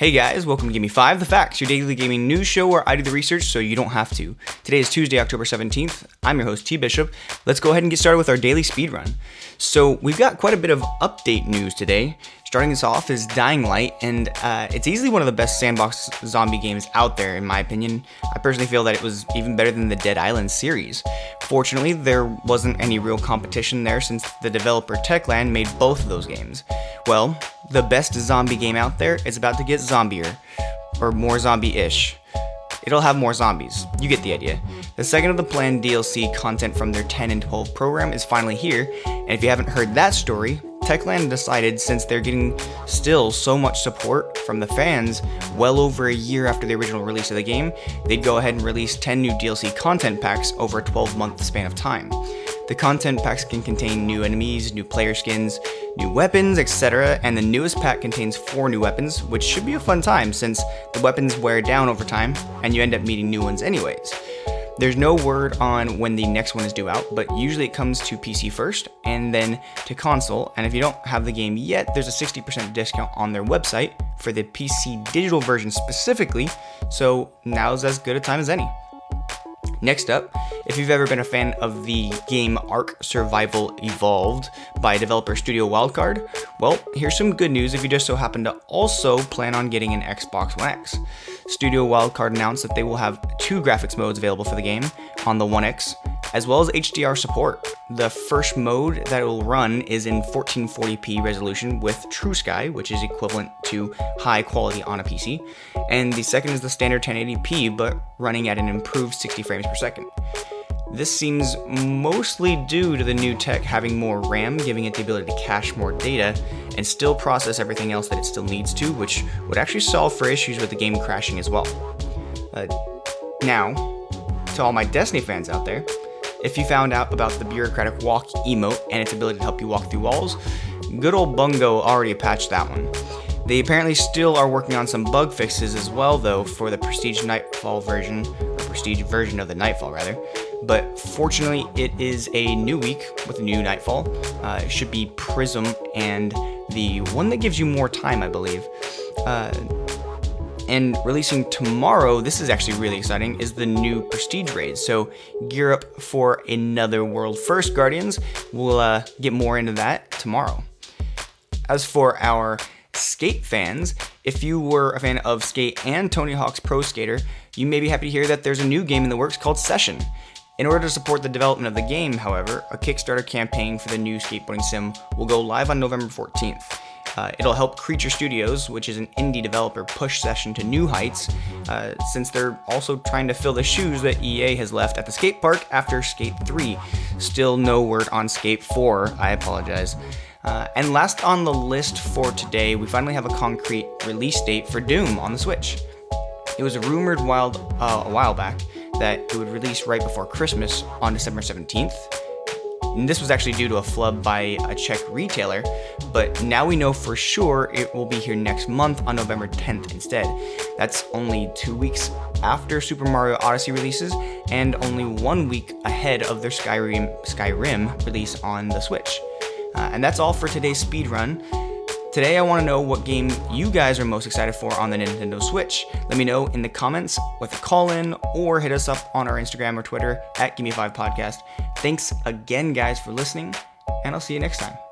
Hey guys, welcome to Give Me 5 The Facts, your daily gaming news show where I do the research so you don't have to. Today is Tuesday, October 17th. I'm your host, T Bishop. Let's go ahead and get started with our daily speed run. So, we've got quite a bit of update news today. Starting us off is Dying Light, and uh, it's easily one of the best sandbox zombie games out there, in my opinion. I personally feel that it was even better than the Dead Island series. Fortunately, there wasn't any real competition there since the developer Techland made both of those games. Well, the best zombie game out there is about to get zombier, or more zombie ish. It'll have more zombies. You get the idea. The second of the planned DLC content from their 10 in 12 program is finally here, and if you haven't heard that story, Techland decided since they're getting still so much support from the fans well over a year after the original release of the game, they'd go ahead and release 10 new DLC content packs over a 12 month span of time. The content packs can contain new enemies, new player skins, new weapons, etc., and the newest pack contains four new weapons, which should be a fun time since the weapons wear down over time and you end up meeting new ones anyways. There's no word on when the next one is due out, but usually it comes to PC first and then to console. And if you don't have the game yet, there's a 60% discount on their website for the PC digital version specifically, so now's as good a time as any. Next up, if you've ever been a fan of the game Ark Survival Evolved by developer Studio Wildcard, well, here's some good news if you just so happen to also plan on getting an Xbox One X. Studio Wildcard announced that they will have two graphics modes available for the game on the One X, as well as HDR support. The first mode that it will run is in 1440p resolution with TrueSky, which is equivalent to high quality on a PC, and the second is the standard 1080p but running at an improved 60 frames per second. This seems mostly due to the new tech having more RAM, giving it the ability to cache more data and still process everything else that it still needs to, which would actually solve for issues with the game crashing as well. Uh, now, to all my Destiny fans out there, if you found out about the bureaucratic walk emote and its ability to help you walk through walls, good old Bungo already patched that one. They apparently still are working on some bug fixes as well, though, for the Prestige Nightfall version, or Prestige version of the Nightfall, rather but fortunately, it is a new week with a new Nightfall. Uh, it should be Prism and the one that gives you more time, I believe. Uh, and releasing tomorrow, this is actually really exciting, is the new Prestige raid. So gear up for another World First Guardians. We'll uh, get more into that tomorrow. As for our skate fans, if you were a fan of Skate and Tony Hawk's Pro Skater, you may be happy to hear that there's a new game in the works called Session. In order to support the development of the game, however, a Kickstarter campaign for the new skateboarding sim will go live on November 14th. Uh, it'll help Creature Studios, which is an indie developer, push Session to new heights, uh, since they're also trying to fill the shoes that EA has left at the skate park after Skate 3. Still no word on Skate 4, I apologize. Uh, and last on the list for today, we finally have a concrete release date for Doom on the Switch. It was rumored wild, uh, a while back that it would release right before Christmas on December 17th. And this was actually due to a flub by a Czech retailer, but now we know for sure it will be here next month on November 10th instead. That's only two weeks after Super Mario Odyssey releases, and only one week ahead of their Skyrim, Skyrim release on the Switch. Uh, and that's all for today's speed run. Today, I want to know what game you guys are most excited for on the Nintendo Switch. Let me know in the comments with a call in or hit us up on our Instagram or Twitter at Gimme5 Podcast. Thanks again, guys, for listening, and I'll see you next time.